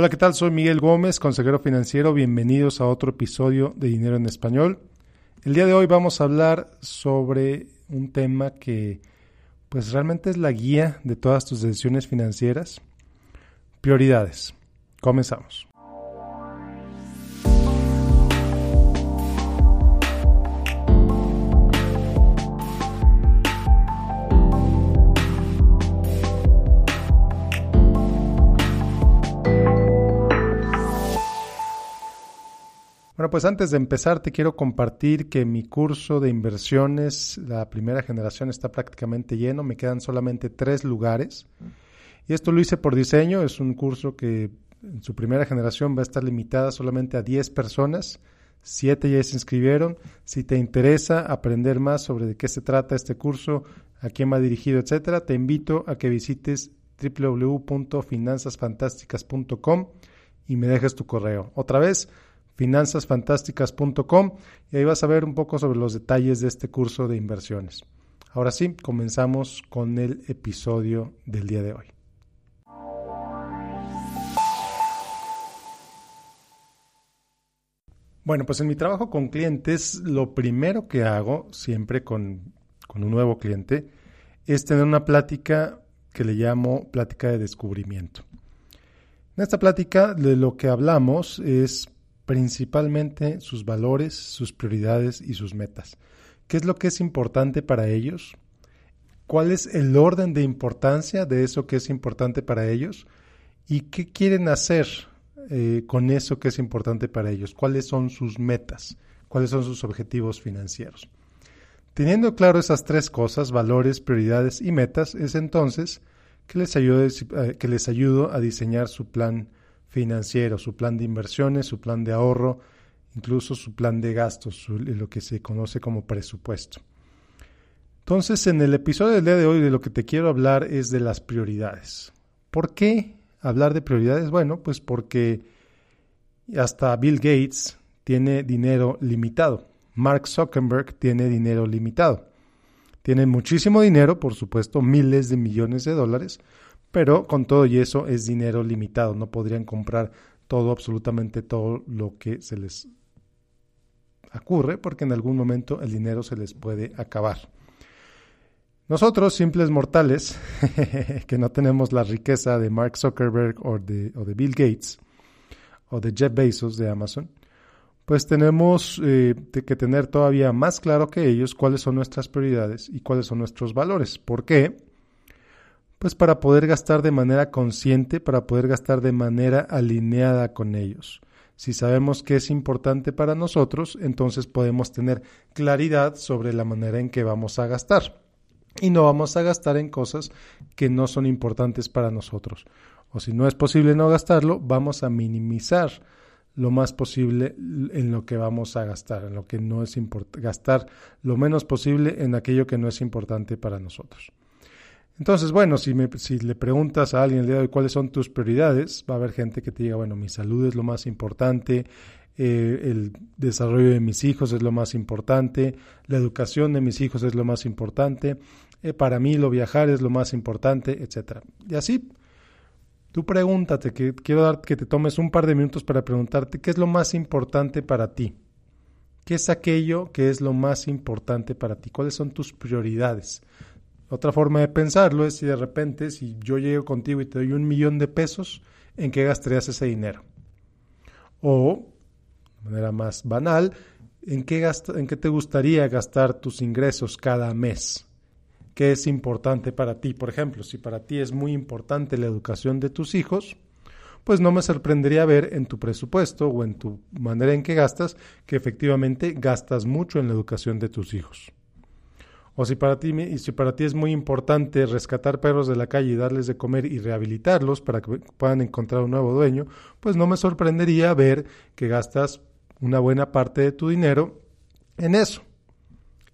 Hola, ¿qué tal? Soy Miguel Gómez, consejero financiero. Bienvenidos a otro episodio de Dinero en Español. El día de hoy vamos a hablar sobre un tema que pues realmente es la guía de todas tus decisiones financieras. Prioridades. Comenzamos. Bueno, pues antes de empezar te quiero compartir que mi curso de inversiones, la primera generación, está prácticamente lleno. Me quedan solamente tres lugares. Y esto lo hice por diseño. Es un curso que en su primera generación va a estar limitada solamente a 10 personas. Siete ya se inscribieron. Si te interesa aprender más sobre de qué se trata este curso, a quién va dirigido, etcétera, te invito a que visites www.finanzasfantásticas.com y me dejes tu correo. Otra vez, finanzasfantásticas.com y ahí vas a ver un poco sobre los detalles de este curso de inversiones. Ahora sí, comenzamos con el episodio del día de hoy. Bueno, pues en mi trabajo con clientes, lo primero que hago siempre con, con un nuevo cliente es tener una plática que le llamo plática de descubrimiento. En esta plática de lo que hablamos es principalmente sus valores, sus prioridades y sus metas. ¿Qué es lo que es importante para ellos? ¿Cuál es el orden de importancia de eso que es importante para ellos? ¿Y qué quieren hacer eh, con eso que es importante para ellos? ¿Cuáles son sus metas? ¿Cuáles son sus objetivos financieros? Teniendo claro esas tres cosas, valores, prioridades y metas, es entonces que les ayudo, eh, que les ayudo a diseñar su plan financiero, su plan de inversiones, su plan de ahorro, incluso su plan de gastos, lo que se conoce como presupuesto. Entonces, en el episodio del día de hoy de lo que te quiero hablar es de las prioridades. ¿Por qué hablar de prioridades? Bueno, pues porque hasta Bill Gates tiene dinero limitado. Mark Zuckerberg tiene dinero limitado. Tiene muchísimo dinero, por supuesto, miles de millones de dólares, pero con todo y eso es dinero limitado, no podrían comprar todo, absolutamente todo lo que se les ocurre, porque en algún momento el dinero se les puede acabar. Nosotros, simples mortales, que no tenemos la riqueza de Mark Zuckerberg o de, o de, Bill Gates o de Jeff Bezos de Amazon, pues tenemos eh, que tener todavía más claro que ellos cuáles son nuestras prioridades y cuáles son nuestros valores. ¿Por qué? Pues para poder gastar de manera consciente, para poder gastar de manera alineada con ellos. Si sabemos que es importante para nosotros, entonces podemos tener claridad sobre la manera en que vamos a gastar. Y no vamos a gastar en cosas que no son importantes para nosotros. O si no es posible no gastarlo, vamos a minimizar lo más posible en lo que vamos a gastar, en lo que no es importante, gastar lo menos posible en aquello que no es importante para nosotros. Entonces, bueno, si, me, si le preguntas a alguien el día de hoy cuáles son tus prioridades, va a haber gente que te diga, bueno, mi salud es lo más importante, eh, el desarrollo de mis hijos es lo más importante, la educación de mis hijos es lo más importante, eh, para mí lo viajar es lo más importante, etcétera. Y así, tú pregúntate, que quiero dar que te tomes un par de minutos para preguntarte qué es lo más importante para ti. ¿Qué es aquello que es lo más importante para ti? ¿Cuáles son tus prioridades? Otra forma de pensarlo es si de repente, si yo llego contigo y te doy un millón de pesos, ¿en qué gastarías ese dinero? O, de manera más banal, ¿en qué, ¿en qué te gustaría gastar tus ingresos cada mes? ¿Qué es importante para ti? Por ejemplo, si para ti es muy importante la educación de tus hijos, pues no me sorprendería ver en tu presupuesto o en tu manera en que gastas que efectivamente gastas mucho en la educación de tus hijos. O si para ti, y si para ti es muy importante rescatar perros de la calle y darles de comer y rehabilitarlos para que puedan encontrar un nuevo dueño, pues no me sorprendería ver que gastas una buena parte de tu dinero en eso.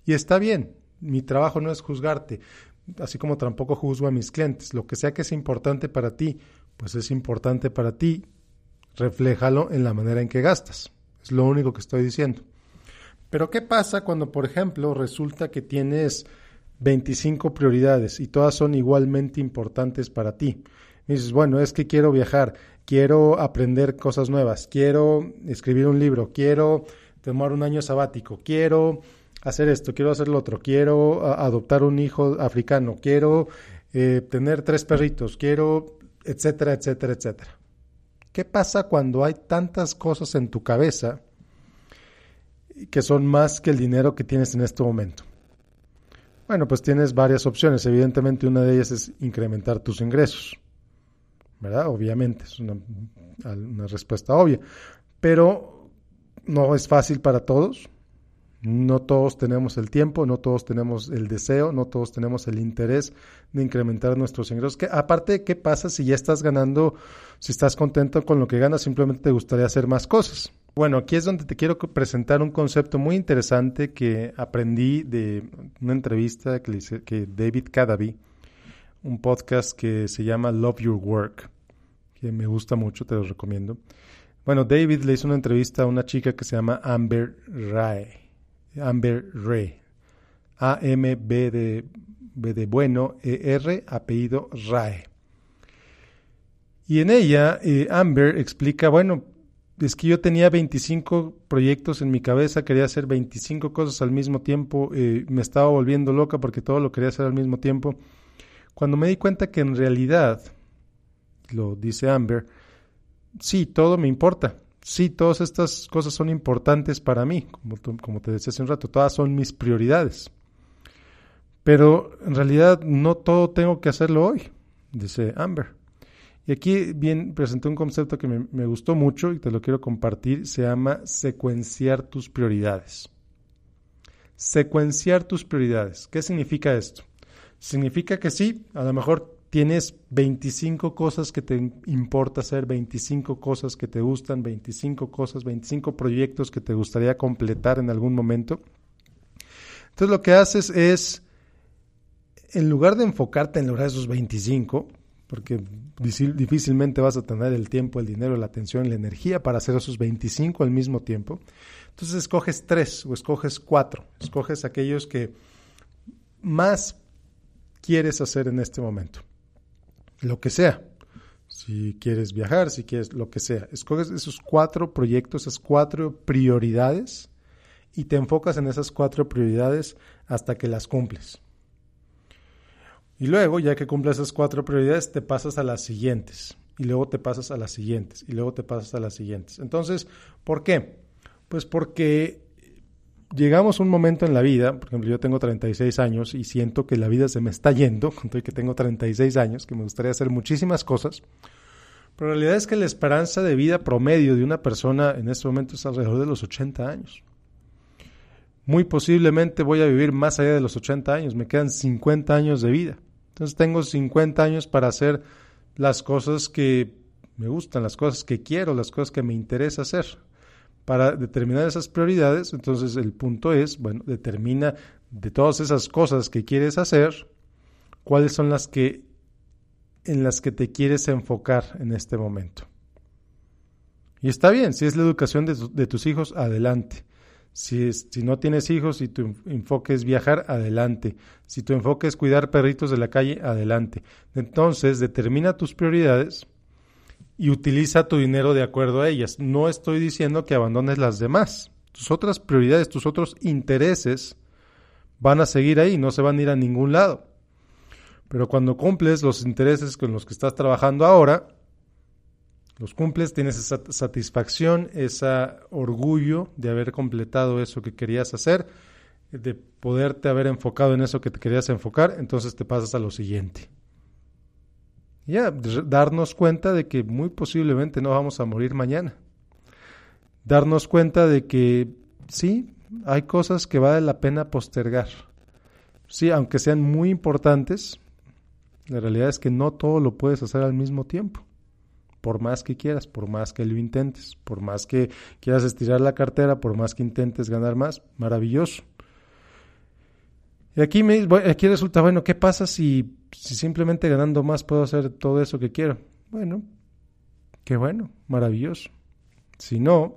Y está bien, mi trabajo no es juzgarte, así como tampoco juzgo a mis clientes. Lo que sea que es importante para ti, pues es importante para ti, refléjalo en la manera en que gastas. Es lo único que estoy diciendo. Pero ¿qué pasa cuando, por ejemplo, resulta que tienes 25 prioridades y todas son igualmente importantes para ti? dices, bueno, es que quiero viajar, quiero aprender cosas nuevas, quiero escribir un libro, quiero tomar un año sabático, quiero hacer esto, quiero hacer lo otro, quiero adoptar un hijo africano, quiero eh, tener tres perritos, quiero, etcétera, etcétera, etcétera. ¿Qué pasa cuando hay tantas cosas en tu cabeza que son más que el dinero que tienes en este momento? Bueno, pues tienes varias opciones. Evidentemente una de ellas es incrementar tus ingresos. ¿Verdad? Obviamente, es una, respuesta obvia. Pero no es fácil para todos. No todos tenemos el tiempo, no todos tenemos el deseo, no todos tenemos el interés de incrementar nuestros ingresos. Que, aparte, ¿qué pasa si ya estás ganando, si estás contento con lo que ganas, simplemente te gustaría hacer más cosas? Bueno, aquí es donde te quiero presentar un concepto muy interesante que aprendí de una entrevista que, que David Cadaby, un podcast que se llama Love Your Work, que me gusta mucho, te lo recomiendo. Bueno, David le hizo una entrevista a una chica que se llama Amber Rae Amber Ray. A-M-B de, B de bueno, E-R, apellido Rae. Y en ella, eh, Amber explica, bueno, es que yo tenía 25 proyectos en mi cabeza, quería hacer 25 cosas al mismo tiempo, eh, me estaba volviendo loca porque todo lo quería hacer al mismo tiempo. Cuando me di cuenta que en realidad, lo dice Amber, sí, todo me importa, sí, todas estas cosas son importantes para mí, como, como te decía hace un rato, todas son mis prioridades. Pero en realidad no todo tengo que hacerlo hoy, dice Amber. Y aquí bien presenté un concepto que me, me, gustó mucho y te lo quiero compartir. Se llama secuenciar tus prioridades. Secuenciar tus prioridades. ¿Qué significa esto? Significa que sí, a lo mejor tienes 25 cosas que te importa hacer, 25 cosas que te gustan, 25 cosas, 25 proyectos que te gustaría completar en algún momento. Entonces lo que haces es, en lugar de enfocarte en lograr esos 25, porque difícilmente vas a tener el tiempo, el dinero, la atención, la energía para hacer esos 25 al mismo tiempo, entonces escoges tres o escoges cuatro, escoges aquellos que más quieres hacer en este momento lo que sea. Si quieres viajar, si quieres lo que sea. Escoges esos cuatro proyectos, esas cuatro prioridades y te enfocas en esas cuatro prioridades hasta que las cumples. Y luego, ya que cumples esas cuatro prioridades, te pasas a las siguientes. Y luego te pasas a las siguientes. Y luego te pasas a las siguientes. Entonces, ¿por qué? Pues porque llegamos a un momento en la vida, por ejemplo, yo tengo 36 años y siento que la vida se me está yendo, con que tengo 36 años, que me gustaría hacer muchísimas cosas, pero la realidad es que la esperanza de vida promedio de una persona en este momento es alrededor de los 80 años. Muy posiblemente voy a vivir más allá de los 80 años, me quedan 50 años de vida. Entonces tengo 50 años para hacer las cosas que me gustan, las cosas que quiero, las cosas que me interesa hacer para determinar esas prioridades, entonces el punto es, bueno, determina de todas esas cosas que quieres hacer, cuáles son las que en las que te quieres enfocar en este momento. Y está bien, si es la educación de, tus hijos, adelante. Si, si no tienes hijos y tu enfoque es viajar, adelante. Si tu enfoque es cuidar perritos de la calle, adelante. Entonces, determina tus prioridades y utiliza tu dinero de acuerdo a ellas. No estoy diciendo que abandones las demás. Tus otras prioridades, tus otros intereses van a seguir ahí, no se van a ir a ningún lado. Pero cuando cumples los intereses con los que estás trabajando ahora, los cumples, tienes esa satisfacción, ese orgullo de haber completado eso que querías hacer, de poderte haber enfocado en eso que te querías enfocar, entonces te pasas a lo siguiente. Ya, darnos cuenta de que muy posiblemente no vamos a morir mañana. Darnos cuenta de que sí, hay cosas que vale la pena postergar. Sí, aunque sean muy importantes, la realidad es que no todo lo puedes hacer al mismo tiempo. Por más que quieras, por más que lo intentes, por más que quieras estirar la cartera, por más que intentes ganar más, maravilloso. Y aquí, me, aquí resulta, bueno, ¿qué pasa si si simplemente ganando más puedo hacer todo eso que quiero, bueno, qué bueno, maravilloso. Si no,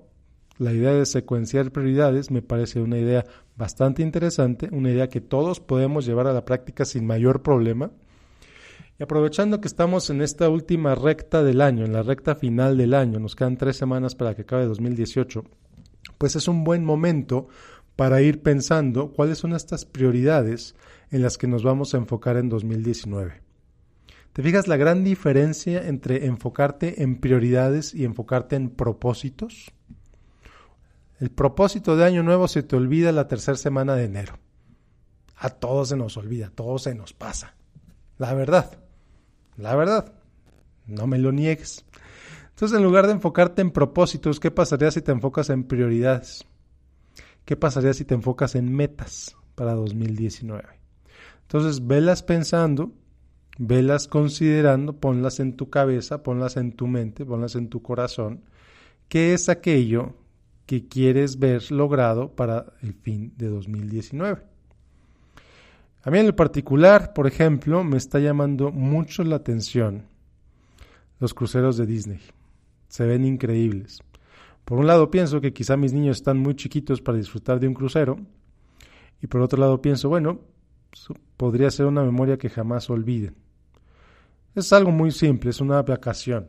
la idea de secuenciar prioridades me parece una idea bastante interesante, una idea que todos podemos llevar a la práctica sin mayor problema Y aprovechando que estamos en esta última recta del año, en la recta final del año, nos quedan tres semanas para que acabe 2018, pues es un buen momento para ir pensando cuáles son estas prioridades en las que nos vamos a enfocar en 2019. ¿Te fijas la gran diferencia entre enfocarte en prioridades y enfocarte en propósitos? El propósito de Año Nuevo se te olvida la tercera semana de enero. A todos se nos olvida, a todos se nos pasa. La verdad, la verdad, no me lo niegues. Entonces, en lugar de enfocarte en propósitos, ¿qué pasaría si te enfocas en prioridades? ¿Qué pasaría si te enfocas en metas para 2019? Entonces, velas pensando, velas considerando, ponlas en tu cabeza, ponlas en tu mente, ponlas en tu corazón. ¿Qué es aquello que quieres ver logrado para el fin de 2019? A mí en lo particular, por ejemplo, me está llamando mucho la atención los cruceros de Disney. Se ven increíbles. Por un lado pienso que quizá mis niños están muy chiquitos para disfrutar de un crucero y por otro lado pienso, bueno, podría ser una memoria que jamás olviden. Es algo muy simple, es una vacación,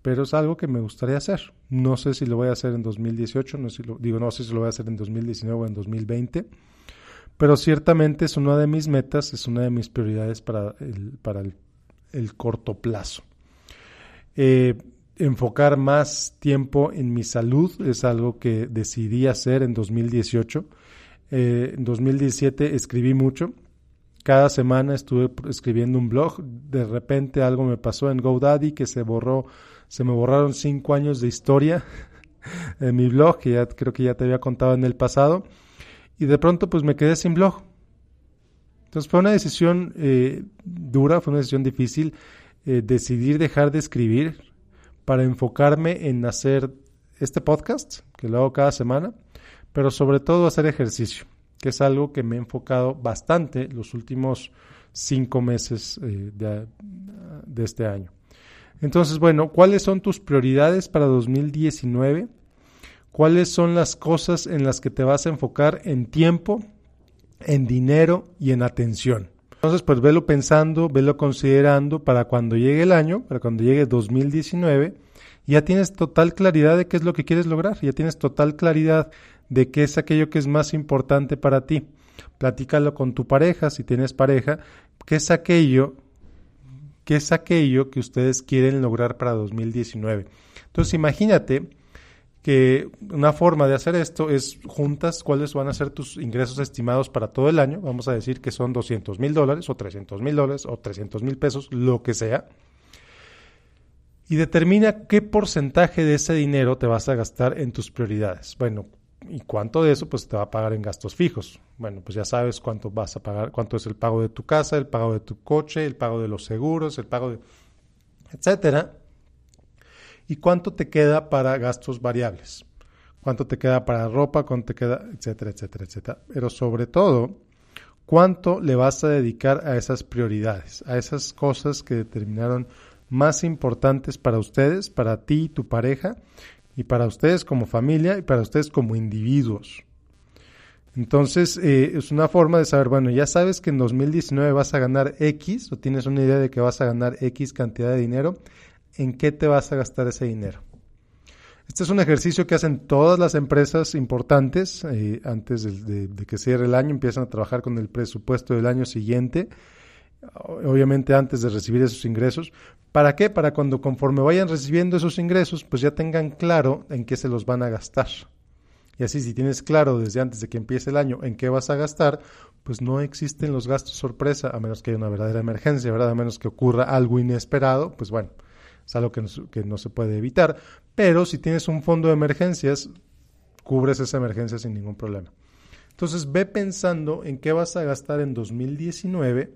pero es algo que me gustaría hacer. No sé si lo voy a hacer en 2018, no si lo, digo, no sé si lo voy a hacer en 2019 o en 2020, pero ciertamente es una de mis metas, es una de mis prioridades para el, para el, corto plazo. Eh, enfocar más tiempo en mi salud es algo que decidí hacer en 2018. Eh, en 2017 escribí mucho. Cada semana estuve escribiendo un blog. De repente algo me pasó en GoDaddy que se borró, se me borraron cinco años de historia en mi blog, que ya creo que ya te había contado en el pasado. Y de pronto pues me quedé sin blog. Entonces fue una decisión eh, dura, fue una decisión difícil eh, decidir dejar de escribir para enfocarme en hacer este podcast, que lo hago cada semana, pero sobre todo hacer ejercicio, que es algo que me he enfocado bastante los últimos cinco meses eh, de, de este año. Entonces, bueno, ¿cuáles son tus prioridades para 2019? ¿Cuáles son las cosas en las que te vas a enfocar en tiempo, en dinero y en atención? Entonces, pues velo pensando, velo considerando para cuando llegue el año, para cuando llegue 2019, ya tienes total claridad de qué es lo que quieres lograr, ya tienes total claridad de qué es aquello que es más importante para ti. Platícalo con tu pareja, si tienes pareja, qué es aquello, qué es aquello que ustedes quieren lograr para 2019. Entonces, imagínate que una forma de hacer esto es juntas cuáles van a ser tus ingresos estimados para todo el año. Vamos a decir que son 200 mil dólares o 300 mil dólares o 300 mil pesos, lo que sea. Y determina qué porcentaje de ese dinero te vas a gastar en tus prioridades. Bueno, ¿y cuánto de eso? Pues te va a pagar en gastos fijos. Bueno, pues ya sabes cuánto vas a pagar, cuánto es el pago de tu casa, el pago de tu coche, el pago de los seguros, el pago de... etcétera y cuánto te queda para gastos variables, cuánto te queda para ropa, cuánto te queda, etcétera, etcétera, etcétera. Pero sobre todo, cuánto le vas a dedicar a esas prioridades, a esas cosas que determinaron más importantes para ustedes, para ti y tu pareja, y para ustedes como familia y para ustedes como individuos. Entonces, eh, es una forma de saber, bueno, ya sabes que en 2019 vas a ganar X o tienes una idea de que vas a ganar X cantidad de dinero, en qué te vas a gastar ese dinero. Este es un ejercicio que hacen todas las empresas importantes eh, antes de, que cierre el año, empiezan a trabajar con el presupuesto del año siguiente, obviamente antes de recibir esos ingresos. ¿Para qué? Para cuando conforme vayan recibiendo esos ingresos, pues ya tengan claro en qué se los van a gastar. Y así si tienes claro desde antes de que empiece el año en qué vas a gastar, pues no existen los gastos sorpresa, a menos que haya una verdadera emergencia, ¿verdad? A menos que ocurra algo inesperado, pues bueno, es algo que no, que no se puede evitar, pero si tienes un fondo de emergencias, cubres esa emergencia sin ningún problema. Entonces ve pensando en qué vas a gastar en 2019,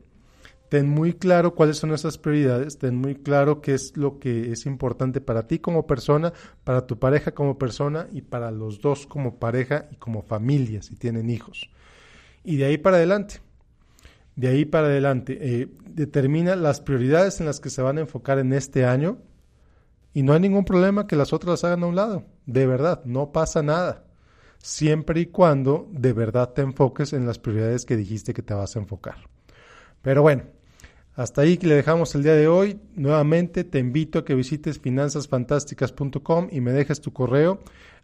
ten muy claro cuáles son esas prioridades, ten muy claro qué es lo que es importante para ti como persona, para tu pareja como persona y para los dos como pareja y como familia si tienen hijos. Y de ahí para adelante, de ahí para adelante, eh, determina las prioridades en las que se van a enfocar en este año y no hay ningún problema que las otras las hagan a un lado. De verdad, no pasa nada. Siempre y cuando de verdad te enfoques en las prioridades que dijiste que te vas a enfocar. Pero bueno, Hasta ahí que le dejamos el día de hoy. Nuevamente te invito a que visites finanzasfantásticas.com y me dejes tu correo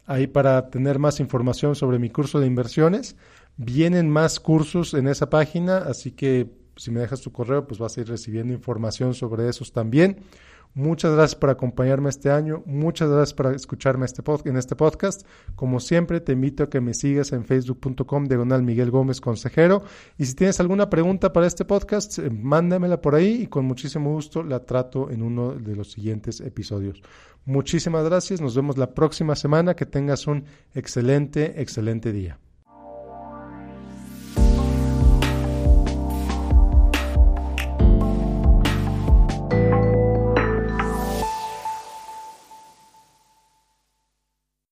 ahí para tener más información sobre mi curso de inversiones. Vienen más cursos en esa página, así que si me dejas tu correo, pues vas a ir recibiendo información sobre esos también. Muchas gracias por acompañarme este año. Muchas gracias por escucharme este en este podcast. Como siempre, te invito a que me sigas en facebook.com diagonal Miguel Gómez Consejero. Y si tienes alguna pregunta para este podcast, eh, mándamela por ahí y con muchísimo gusto la trato en uno de los siguientes episodios. Muchísimas gracias. Nos vemos la próxima semana. Que tengas un excelente, excelente día.